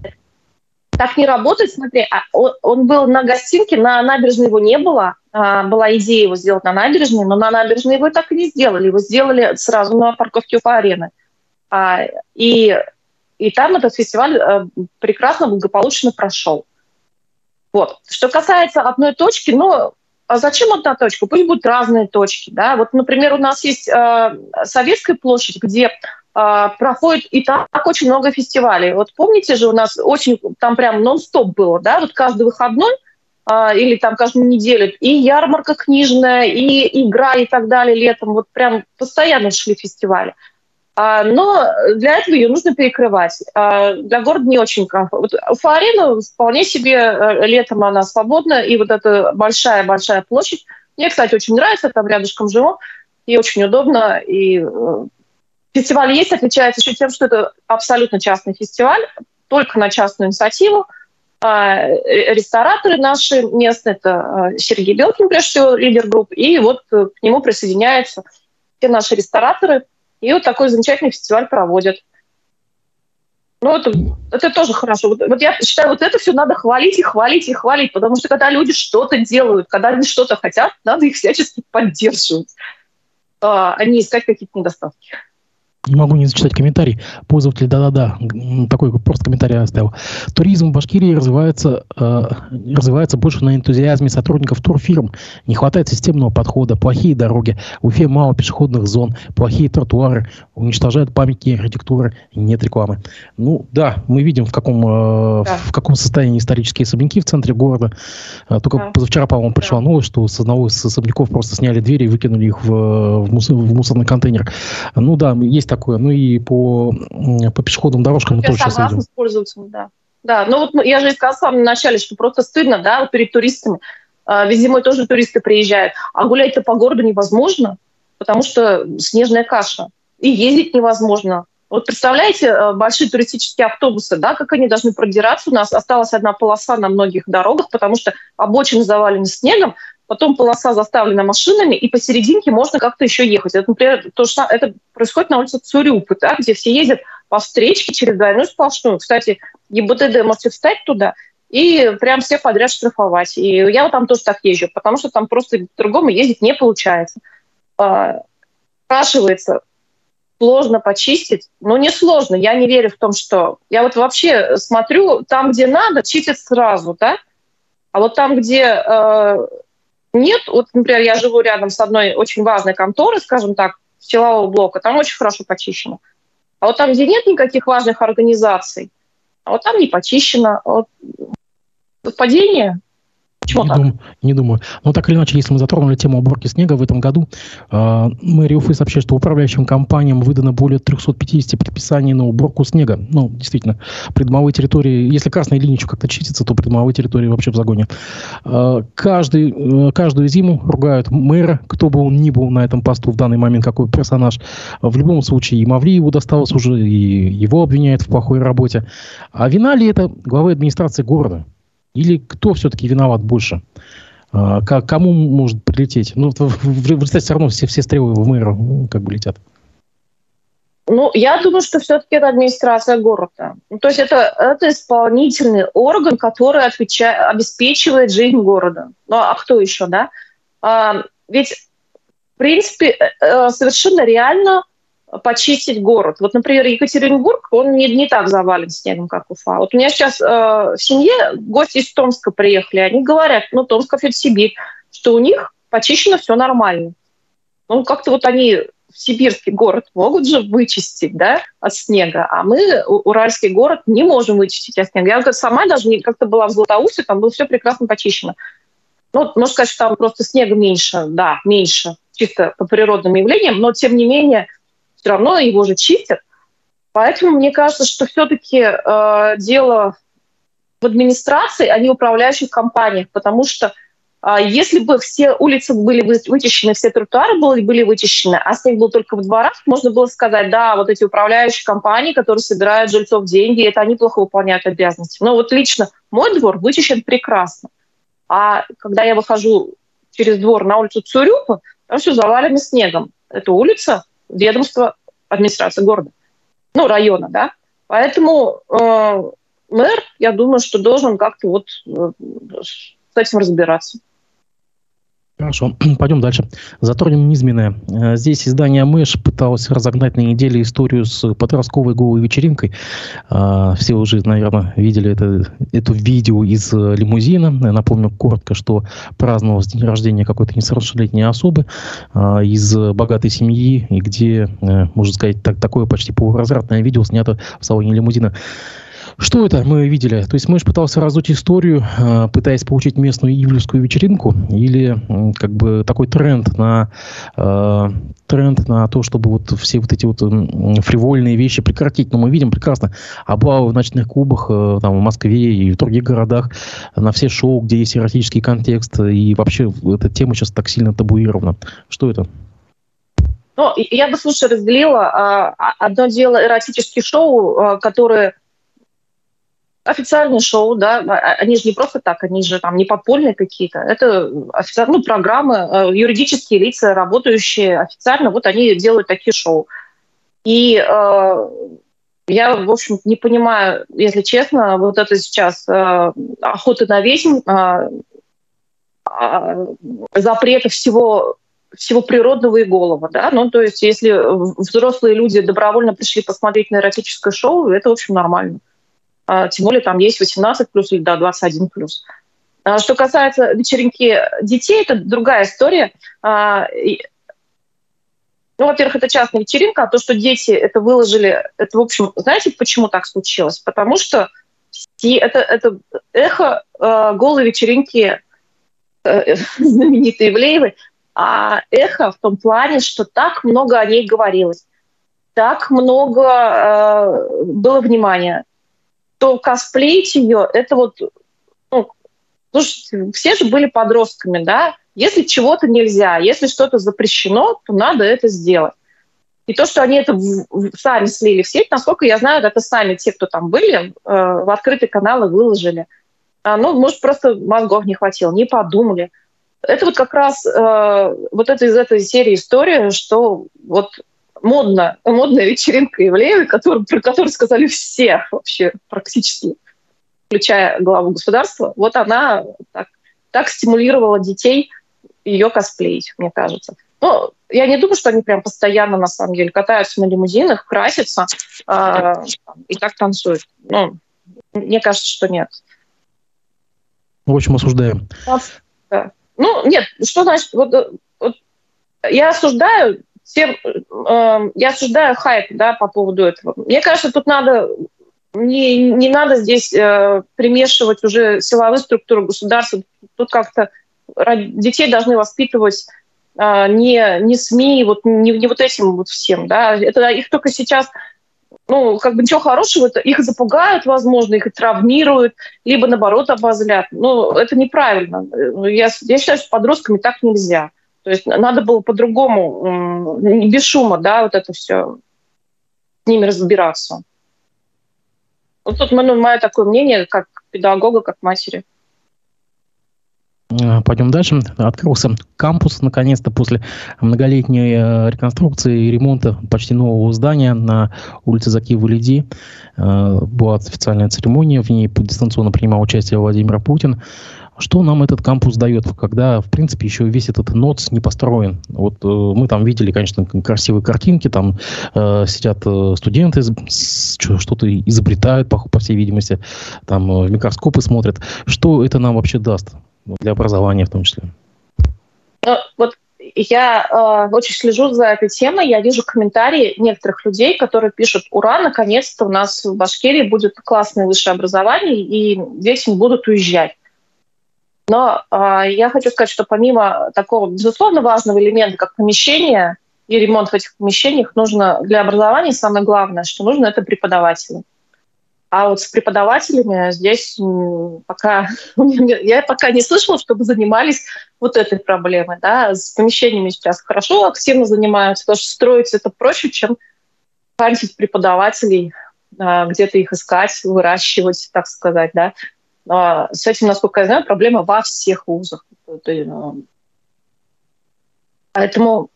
Так не работает, смотри, а он, был на гостинке, на набережной его не было, а, была идея его сделать на набережной, но на набережной его так и не сделали, его сделали сразу на парковке у арены. А, и, и там этот фестиваль а, прекрасно, благополучно прошел. Вот. Что касается одной точки, ну, а зачем одна точка? Пусть будут разные точки. Да? Вот, например, у нас есть э, Советская площадь, где проходит и так очень много фестивалей. Вот помните же, у нас очень, там прям нон-стоп было, да, вот каждый выходной а, или там каждую неделю и ярмарка книжная, и игра и так далее летом, вот прям постоянно шли фестивали. А, но для этого ее нужно перекрывать. Для города не очень комфортно. Уфа-арена вполне себе э, летом она свободна, и вот эта большая-большая площадь, мне, кстати, очень нравится, там рядышком живу, и очень удобно, и э, Фестиваль есть, отличается еще тем, что это абсолютно частный фестиваль, только на частную инициативу. А, рестораторы наши местные, это а, Сергей Белкин, прежде всего, лидер групп, и вот э, к нему присоединяются все наши рестораторы, и вот такой замечательный фестиваль проводят. Ну, это, это тоже хорошо. Вот, вот я считаю, вот это все надо хвалить и хвалить и хвалить, потому что когда люди что-то делают, когда они что-то хотят, надо их всячески поддерживать, а не искать какие-то недостатки не могу не зачитать комментарий. Пользователь да-да-да, такой просто комментарий оставил. Туризм в Башкирии развивается, э, развивается больше на энтузиазме сотрудников турфирм. Не хватает системного подхода, плохие дороги, в Уфе мало пешеходных зон, плохие тротуары, уничтожают памятники архитектуры, нет рекламы. Ну да, мы видим, в каком, э, да. в каком состоянии исторические особняки в центре города. Э, только да. позавчера, по-моему, пришла да. новость, что с одного из особняков просто сняли двери и выкинули их в, в, мусор, в мусорный контейнер. Ну да, есть такое. Ну и по, по пешеходным дорожкам мы тоже сейчас видим. с пользователями, да. Да, ну вот я же и сказала в самом начале, что просто стыдно, да, перед туристами. А, ведь зимой тоже туристы приезжают. А гулять-то по городу невозможно, потому что снежная каша. И ездить невозможно. Вот представляете, э, большие туристические автобусы, да, как они должны продираться. У нас осталась одна полоса на многих дорогах, потому что обочины завалены снегом, потом полоса заставлена машинами, и посерединке можно как-то еще ехать. Это, например, то, что это происходит на улице Цурюпы, да, где все ездят по встречке через двойную сплошную. Кстати, ГИБДД можете встать туда и прям всех подряд штрафовать. И я вот там тоже так езжу, потому что там просто по-другому ездить не получается. А, спрашивается, сложно почистить? Ну, не сложно. Я не верю в том, что... Я вот вообще смотрю, там, где надо, чистят сразу, да? А вот там, где э, нет. Вот, например, я живу рядом с одной очень важной конторой, скажем так, силового блока, там очень хорошо почищено. А вот там, где нет никаких важных организаций, а вот там не почищено. Вот совпадение Почему не так? Дум, не думаю. Но так или иначе, если мы затронули тему уборки снега в этом году, э, мэрия Уфы сообщает, что управляющим компаниям выдано более 350 предписаний на уборку снега. Ну, действительно, придомовые территории, если красной линией еще как-то чистится, то придомовые территории вообще в загоне. Э, каждый, э, каждую зиму ругают мэра, кто бы он ни был на этом посту в данный момент, какой персонаж. В любом случае, и Мавлиеву досталось уже, и его обвиняют в плохой работе. А вина ли это главы администрации города? Или кто все-таки виноват больше? А, кому может прилететь? Ну, в, результате все равно все, все стрелы в мэра как бы летят. Ну, я думаю, что все-таки это администрация города. Ну, то есть это, это исполнительный орган, который отвечает, обеспечивает жизнь города. Ну, а кто еще, да? А, ведь, в принципе, э, э, совершенно реально почистить город. Вот, например, Екатеринбург, он не, не так завален снегом, как Уфа. Вот у меня сейчас э, в семье гости из Томска приехали, они говорят, ну, Томсков это Сибирь, что у них почищено все нормально. Ну, как-то вот они сибирский город могут же вычистить, да, от снега, а мы, уральский город, не можем вычистить от снега. Я сама даже как-то была в Златоусе, там было все прекрасно почищено. Ну, можно сказать, что там просто снега меньше, да, меньше, чисто по природным явлениям, но тем не менее все равно его же чистят. Поэтому мне кажется, что все-таки э, дело в администрации, а не в управляющих компаниях, потому что э, если бы все улицы были вычищены, все тротуары были, были вычищены, а снег был только в дворах, можно было сказать, да, вот эти управляющие компании, которые собирают жильцов деньги, это они плохо выполняют обязанности. Но вот лично мой двор вычищен прекрасно. А когда я выхожу через двор на улицу Цурюпа, там все завалено снегом. Эта улица ведомство администрации города, ну, района, да. Поэтому э, мэр, я думаю, что должен как-то вот э, с этим разбираться. Хорошо, пойдем дальше. Затронем низменное. Э, здесь издание «Мэш» пыталось разогнать на неделе историю с подростковой голой вечеринкой. Э, все уже, наверное, видели это, это видео из э, лимузина. Напомню коротко, что праздновал день рождения какой-то несовершеннолетней особы из богатой семьи, и где, можно сказать, так, такое почти полуразрядное видео снято в салоне лимузина. Что это мы видели? То есть Мэш пытался разуть историю, э, пытаясь получить местную ивлевскую вечеринку, или как бы такой тренд на э, тренд на то, чтобы вот все вот эти вот фривольные вещи прекратить. Но мы видим прекрасно облавы в ночных клубах э, там, в Москве и в других городах, на все шоу, где есть эротический контекст, и вообще эта тема сейчас так сильно табуирована. Что это? Ну, я бы, слушай, разделила. А, а, одно дело эротические шоу, которые официальные шоу, да, а, а, они же не просто так, они же там не подпольные какие-то. Это официальные ну, программы, э, юридические лица, работающие официально, вот они делают такие шоу. И э, я, в общем, не понимаю, если честно, вот это сейчас э, охота на ведьм, э, э, запрета всего всего природного и голого, да, ну, то есть если взрослые люди добровольно пришли посмотреть на эротическое шоу, это, в общем, нормально. А, тем более там есть 18 плюс или да, 21 плюс. А, что касается вечеринки детей, это другая история. А, ну, во-первых, это частная вечеринка, а то, что дети это выложили, это, в общем, знаете, почему так случилось? Потому что это, это эхо э, голой вечеринки э, знаменитой Ивлеевой, а эхо в том плане, что так много о ней говорилось, так много э, было внимания, то косплеить ее, это вот, ну, слушайте, все же были подростками, да, если чего-то нельзя, если что-то запрещено, то надо это сделать. И то, что они это в, в, сами слили в сеть, насколько я знаю, это сами те, кто там были, э, в открытые каналы выложили. А, ну, может, просто мозгов не хватило, не подумали. Это вот как раз э, вот это из этой серии история, что вот модно, модная вечеринка Ивлеевой, который, про которую сказали все вообще практически, включая главу государства, вот она так, так стимулировала детей ее косплеить, мне кажется. Ну, я не думаю, что они прям постоянно, на самом деле, катаются на лимузинах, красятся э, и так танцуют. Ну, мне кажется, что нет. В общем, осуждаем. Да. ну, нет, что значит, вот, вот я осуждаю тем, э, я осуждаю хайп, да, по поводу этого. Мне кажется, тут надо не, не надо здесь э, примешивать уже силовые структуры государства. Тут как-то детей должны воспитывать э, не, не СМИ, вот, не, не вот этим вот всем. Да? Это их только сейчас ну, как бы ничего хорошего, это их запугают, возможно, их травмируют, либо, наоборот, обозлят. Ну, это неправильно. Я, я считаю, что подростками так нельзя. То есть надо было по-другому, без шума, да, вот это все, с ними разбираться. Вот тут ну, мое такое мнение, как педагога, как матери. Э, пойдем дальше. Открылся кампус, наконец-то, после многолетней э, реконструкции и ремонта почти нового здания на улице Закиева Лиди. Э, была официальная церемония, в ней дистанционно принимал участие Владимир Путин. Что нам этот кампус дает, когда, в принципе, еще весь этот НОЦ не построен? Вот э, мы там видели, конечно, красивые картинки, там э, сидят э, студенты, что-то изобретают, по, по всей видимости, там э, микроскопы смотрят. Что это нам вообще даст для образования в том числе? Ну, вот я э, очень слежу за этой темой. Я вижу комментарии некоторых людей, которые пишут, ура, наконец-то у нас в Башкирии будет классное высшее образование, и дети не будут уезжать. Но э, я хочу сказать, что помимо такого, безусловно, важного элемента, как помещение и ремонт в этих помещениях, нужно для образования самое главное, что нужно, это преподаватели. А вот с преподавателями здесь пока я пока не слышала, чтобы занимались вот этой проблемой. Да. С помещениями сейчас хорошо, активно занимаются, потому что строить это проще, чем хантить преподавателей, а, где-то их искать, выращивать, так сказать. Да. А, с этим, насколько я знаю, проблема во всех вузах. Ну, поэтому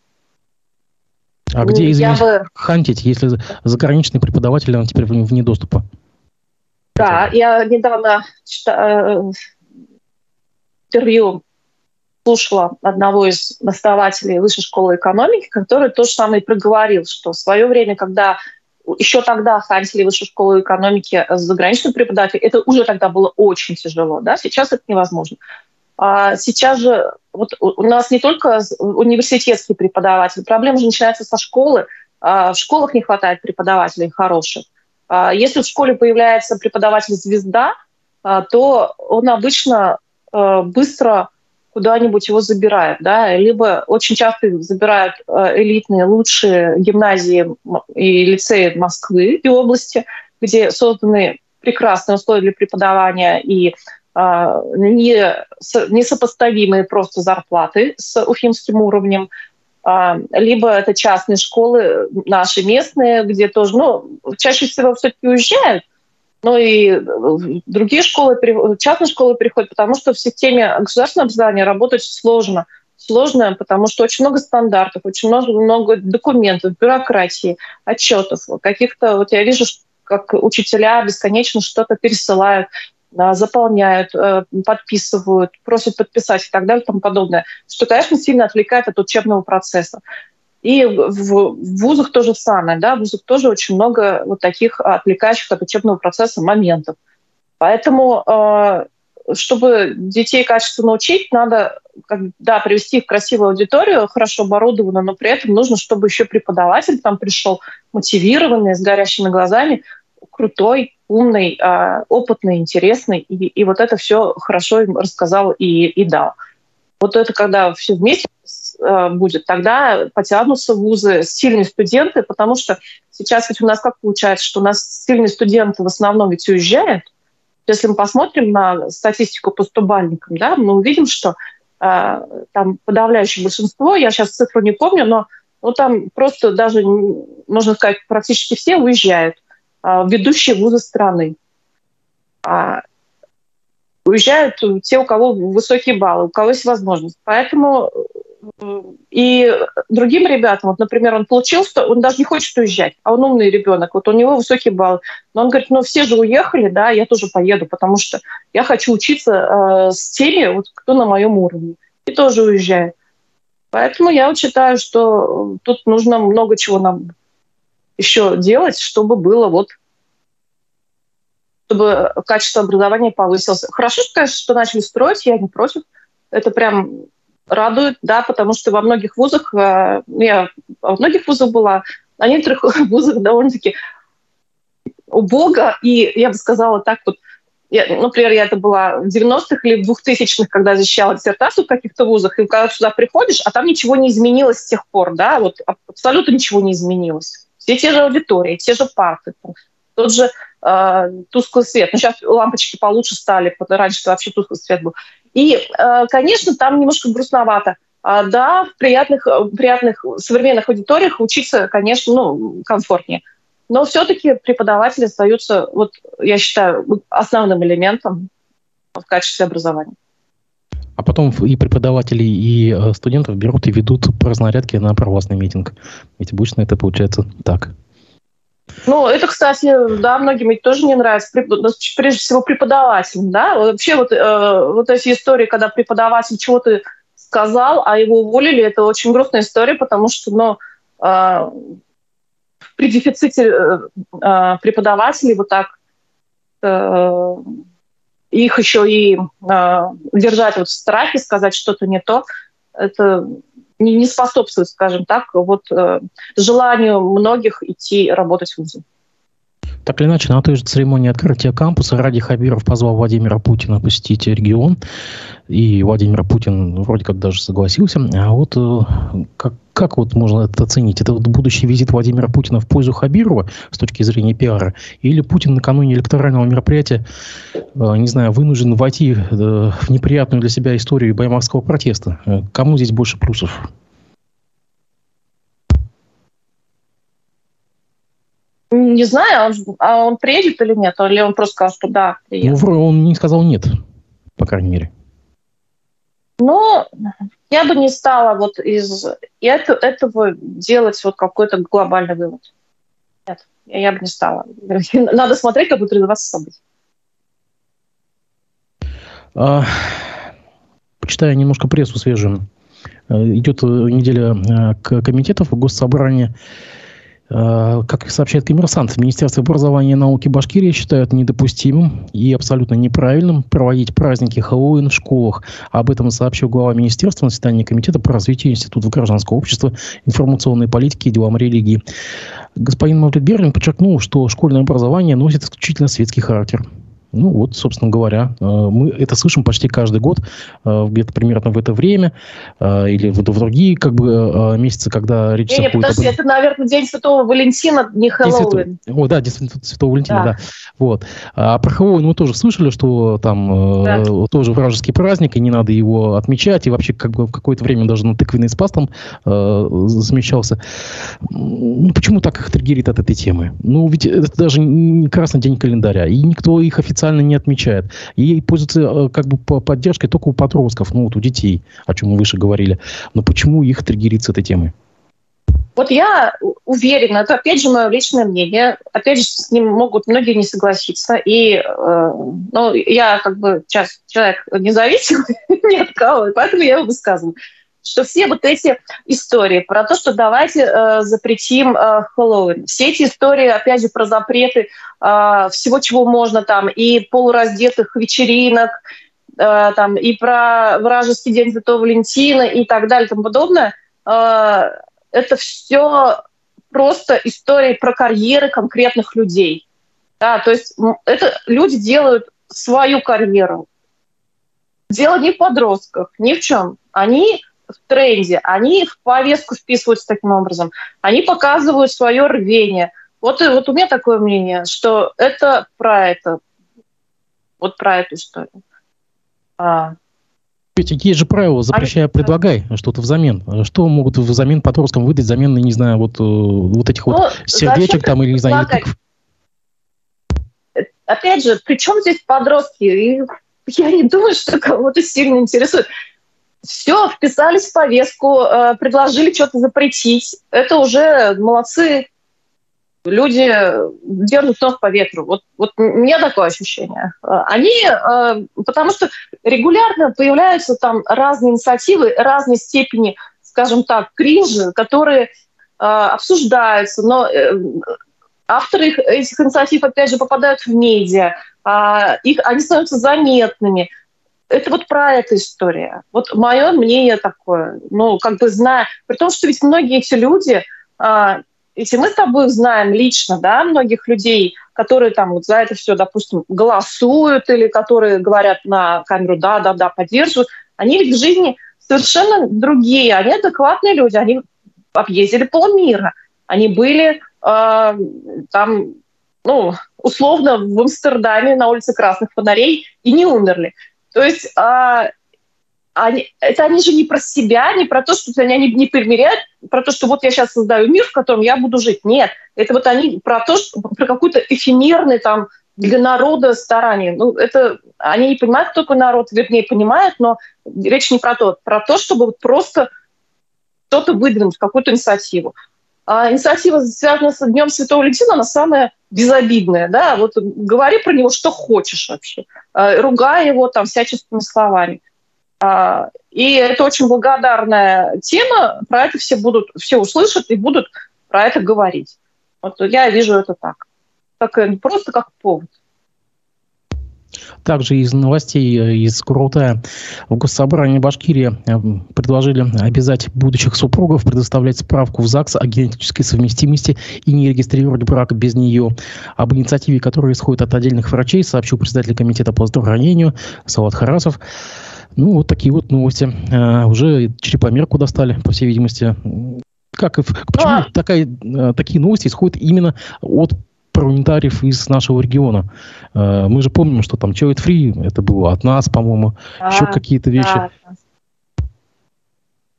а где, извините, бы... хантить, если заграничный преподаватель, он теперь вне доступа? Да, я недавно читала, э, интервью слушала одного из основателей Высшей школы экономики, который то же самое проговорил, что в свое время, когда еще тогда хантили высшую школу экономики с заграничным преподавателем, это уже тогда было очень тяжело, да, сейчас это невозможно. А сейчас же вот у нас не только университетский преподаватель, проблема же начинается со школы, а в школах не хватает преподавателей хороших. А если в школе появляется преподаватель-звезда, а, то он обычно быстро куда-нибудь его забирают, да, либо очень часто забирают э, элитные, лучшие гимназии и лицеи Москвы и области, где созданы прекрасные условия для преподавания и э, не, несопоставимые просто зарплаты с уфимским уровнем, э, либо это частные школы наши местные, где тоже, ну, чаще всего все-таки уезжают, но и э, другие школы, частные школы переходят, потому что в системе государственного образования работать сложно. Сложно, потому что очень много стандартов, очень много, много документов, бюрократии, отчетов, каких-то... Вот я вижу, как учителя бесконечно что-то пересылают, а, заполняют, э, подписывают, просят подписать и так далее и тому подобное, что, конечно, сильно отвлекает от учебного процесса. И в, вузах то же самое, да, в вузах тоже очень много вот таких отвлекающих от учебного процесса моментов. Поэтому, э, чтобы детей качественно учить, надо, да, привести их в красивую аудиторию, хорошо оборудованную, но при этом нужно, чтобы еще преподаватель там пришел мотивированный, с горящими глазами, крутой, умный, э, опытный, интересный, и, и вот это все хорошо им рассказал и, и дал. Вот это когда все вместе будет, тогда потянутся вузы сильные студенты, потому что сейчас ведь у нас как получается, что у нас сильные студенты в основном ведь уезжают. Если мы посмотрим на статистику по стубальникам, да, мы увидим, что э, там подавляющее большинство, я сейчас цифру не помню, но ну, там просто даже, можно сказать, практически все уезжают э, ведущие вузы страны. А, уезжают те, у кого высокие баллы, у кого есть возможность. Поэтому и другим ребятам, вот, например, он получил, он даже не хочет уезжать, а он умный ребенок, вот у него высокий балл. Но он говорит, ну все же уехали, да, я тоже поеду, потому что я хочу учиться э, с теми, вот, кто на моем уровне, и тоже уезжает. Поэтому я вот считаю, что тут нужно много чего нам еще делать, чтобы было вот чтобы качество образования повысилось. Хорошо, конечно, что начали строить, я не против. это прям радует, да, потому что во многих вузах, э, я во многих вузах была, на некоторых вузах довольно-таки убого, и я бы сказала так вот, я, например, я это была в 90-х или в 2000-х, когда защищала диссертацию в каких-то вузах, и когда сюда приходишь, а там ничего не изменилось с тех пор, да, вот абсолютно ничего не изменилось. Все те же аудитории, те же парты, там, тот же э, тусклый свет. Ну, сейчас лампочки получше стали, раньше вообще тусклый свет был. И, э, конечно, там немножко грустновато. А, да, в приятных, приятных современных аудиториях учиться, конечно, ну, комфортнее. Но все-таки преподаватели остаются, вот, я считаю, основным элементом в качестве образования. А потом и преподаватели, и э, студентов берут и ведут по разнарядке на провластный митинг. Ведь обычно это получается так. Ну, это, кстати, да, многим ведь тоже не нравится. Ну, прежде всего преподавателям, да. Вообще вот, э, вот эти истории, когда преподаватель чего-то сказал, а его уволили, это очень грустная история, потому что, ну, э, при дефиците э, э, преподавателей вот так э, их еще и э, держать вот в страхе, сказать что-то не то, это не, не способствует, скажем так, вот э, желанию многих идти работать в ВУЗе. Так или иначе, на той же церемонии открытия кампуса Ради Хабиров позвал Владимира Путина посетить регион. И Владимир Путин вроде как даже согласился. А вот э, как, как вот можно это оценить? Это вот будущий визит Владимира Путина в пользу Хабирова с точки зрения пиара? Или Путин накануне электорального мероприятия, э, не знаю, вынужден войти э, в неприятную для себя историю баймакского протеста? Кому здесь больше плюсов? Не знаю, а он, а он приедет или нет, или он просто сказал, что да, приедет. Ну, он не сказал нет, по крайней мере. Ну, я бы не стала вот из это, этого делать вот какой-то глобальный вывод. Нет, я бы не стала. Надо смотреть, как будут развиваться события. А, почитаю немножко прессу свежую. Э, идет неделя э, комитетов Госсобрания. Э, как сообщает коммерсант, Министерство образования и науки Башкирии считают недопустимым и абсолютно неправильным проводить праздники Хэллоуин в школах. Об этом сообщил глава министерства на заседании Комитета по развитию Института гражданского общества, информационной политики и делам религии. Господин Мавлид Берлин подчеркнул, что школьное образование носит исключительно светский характер. Ну вот, собственно говоря, э, мы это слышим почти каждый год, э, где-то примерно в это время, э, или в, другие как бы месяцы, когда речь не, заходит... Подожди, об... это, наверное, День Святого Валентина, не Хэллоуин. Святого... О, да, День Святого Валентина, да. да. Вот. А про Хэллоуин мы тоже слышали, что там да. тоже вражеский праздник, и не надо его отмечать, и вообще как бы в какое-то время даже на тыквенный спас там э, замещался. Ну, почему так их триггерит от этой темы? Ну, ведь это даже не красный день календаря, и никто их официально официально не отмечает. И пользуется э, как бы поддержкой только у подростков, ну вот у детей, о чем мы выше говорили. Но почему их триггерит с этой темой? Вот я уверена, это опять же мое личное мнение, опять же с ним могут многие не согласиться, и э, ну, я как бы сейчас человек независимый ни от кого, поэтому я его высказываю что все вот эти истории про то, что давайте э, запретим э, Хэллоуин, все эти истории, опять же, про запреты э, всего, чего можно там, и полураздетых вечеринок, э, там, и про вражеский день Святого Валентина и так далее и тому подобное, э, это все просто истории про карьеры конкретных людей. Да, то есть это люди делают свою карьеру. Дело не в подростках, ни в чем. Они в тренде, они в повестку вписываются таким образом, они показывают свое рвение. Вот, вот у меня такое мнение, что это про это, вот про эту историю. А. Ведь есть же правила, запрещая, предлагай что-то взамен. Что могут взамен подросткам выдать, взамен, не знаю, вот, э, вот этих ну, вот сердечек там или, не знаю, тыкв? Опять же, при чем здесь подростки? И я не думаю, что кого-то сильно интересует все, вписались в повестку, э, предложили что-то запретить. Это уже молодцы. Люди держат нос по ветру. Вот, вот у меня такое ощущение. Э, они, э, потому что регулярно появляются там разные инициативы, разной степени, скажем так, кринжа, которые обсуждаются, но авторы этих инициатив, опять же, попадают в медиа, а, их, они становятся заметными – это вот про эту историю. Вот мое мнение такое. Ну, как бы зная, при том, что ведь многие эти люди, а, если мы с тобой знаем лично, да, многих людей, которые там вот за это все, допустим, голосуют или которые говорят на камеру «да, да, да, поддерживают», они ведь в жизни совершенно другие, они адекватные люди, они объездили полмира, они были э, там, ну, условно, в Амстердаме на улице Красных Фонарей и не умерли. То есть э, они, это они же не про себя, не про то, что они не, не примеряют, про то, что вот я сейчас создаю мир, в котором я буду жить. Нет, это вот они про то, что, про какой-то эфемерный там для народа старание. Ну, это они не понимают, кто такой народ, вернее, понимают, но речь не про то, про то, чтобы вот просто что-то выдвинуть, какую-то инициативу. А инициатива, связанная с Днем Святого Валентина, она самая безобидная, да, вот говори про него, что хочешь вообще, а, ругай его там всяческими словами. А, и это очень благодарная тема, про это все будут, все услышат и будут про это говорить. Вот я вижу это так. так просто как повод. Также из новостей э, из Курултая в Госсобрании Башкирии э, предложили обязать будущих супругов предоставлять справку в ЗАГС о генетической совместимости и не регистрировать брак без нее. Об инициативе, которая исходит от отдельных врачей, сообщил председатель комитета по здравоохранению Салат Харасов. Ну, вот такие вот новости. А, уже черепомерку достали, по всей видимости. Как, почему а! такая, такие новости исходят именно от парламентариев из нашего региона. Мы же помним, что там Человек Фри, это было от нас, по-моему, а, еще какие-то вещи. Да.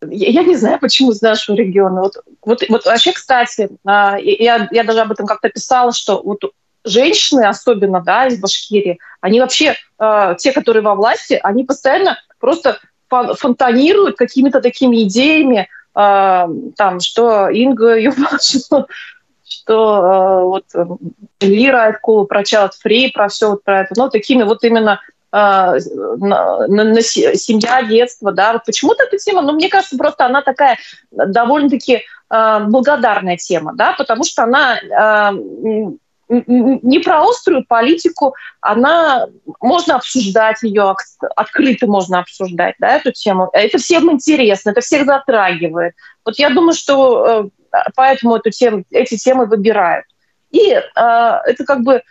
Я не знаю, почему из нашего региона. Вот, вот, вот вообще, кстати, я, я даже об этом как-то писала, что вот женщины, особенно, да, из Башкирии, они вообще, э, те, которые во власти, они постоянно просто фонтанируют какими-то такими идеями, э, там, что Инга Юбашева, что э, вот Лира Айткула про Child Free, про все вот про это, ну, такими вот именно э, на, на, на семья, детство, да, вот почему-то эта тема, ну, мне кажется, просто она такая довольно-таки э, благодарная тема, да, потому что она э, не про острую политику, она можно обсуждать ее, открыто можно обсуждать да, эту тему. Это всем интересно, это всех затрагивает. Вот я думаю, что э, поэтому эту тему, эти темы выбирают. И э, это как бы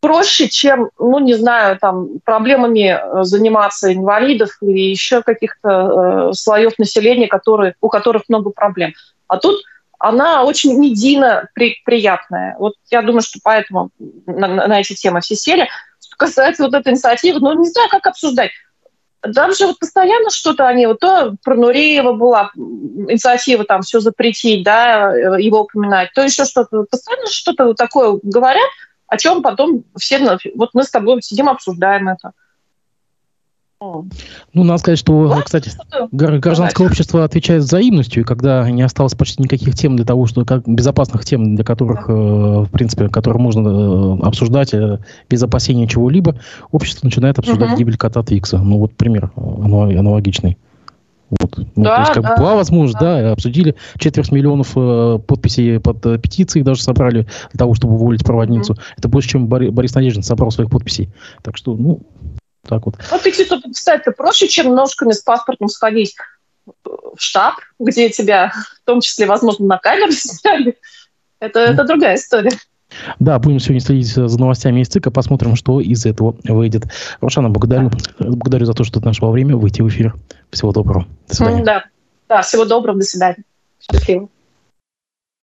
проще, чем, ну, не знаю, там, проблемами э, заниматься инвалидов или еще каких-то э, слоев населения, которые, у которых много проблем. А тут она очень медийно при, приятная. Вот я думаю, что поэтому на, на эти темы все сели. Что касается вот этой инициативы, ну, не знаю, как обсуждать. Там же вот постоянно что-то они, вот то про Нуреева была инициатива там все запретить, да, его упоминать, то еще что-то. Постоянно что-то такое говорят, о чем потом все, вот мы с тобой сидим, обсуждаем это. Ну, надо сказать, что, кстати, гражданское общество отвечает взаимностью, и когда не осталось почти никаких тем для того, что как безопасных тем, для которых, э, в принципе, которые можно э, обсуждать э, без опасения чего-либо, общество начинает обсуждать угу. гибель кота Твикса. Ну, вот пример аналогичный. Вот. Ну, да, то есть, как да, была возможность, да. да, обсудили четверть миллионов э, подписей под э, петицией даже собрали для того, чтобы уволить проводницу. Mm-hmm. Это больше, чем Борис Надеждин собрал своих подписей. Так что, ну, так вот. Вот идти тут, кстати, проще, чем ножками с паспортом сходить в штаб, где тебя, в том числе, возможно, на камеру сняли. Это, это другая история. Да, будем сегодня следить за новостями из ЦИКа, посмотрим, что из этого выйдет. Рошана, благодарю, благодарю за то, что ты нашла время выйти в эфир. Всего доброго. До свидания. Да, да всего доброго, до свидания. Счастливо.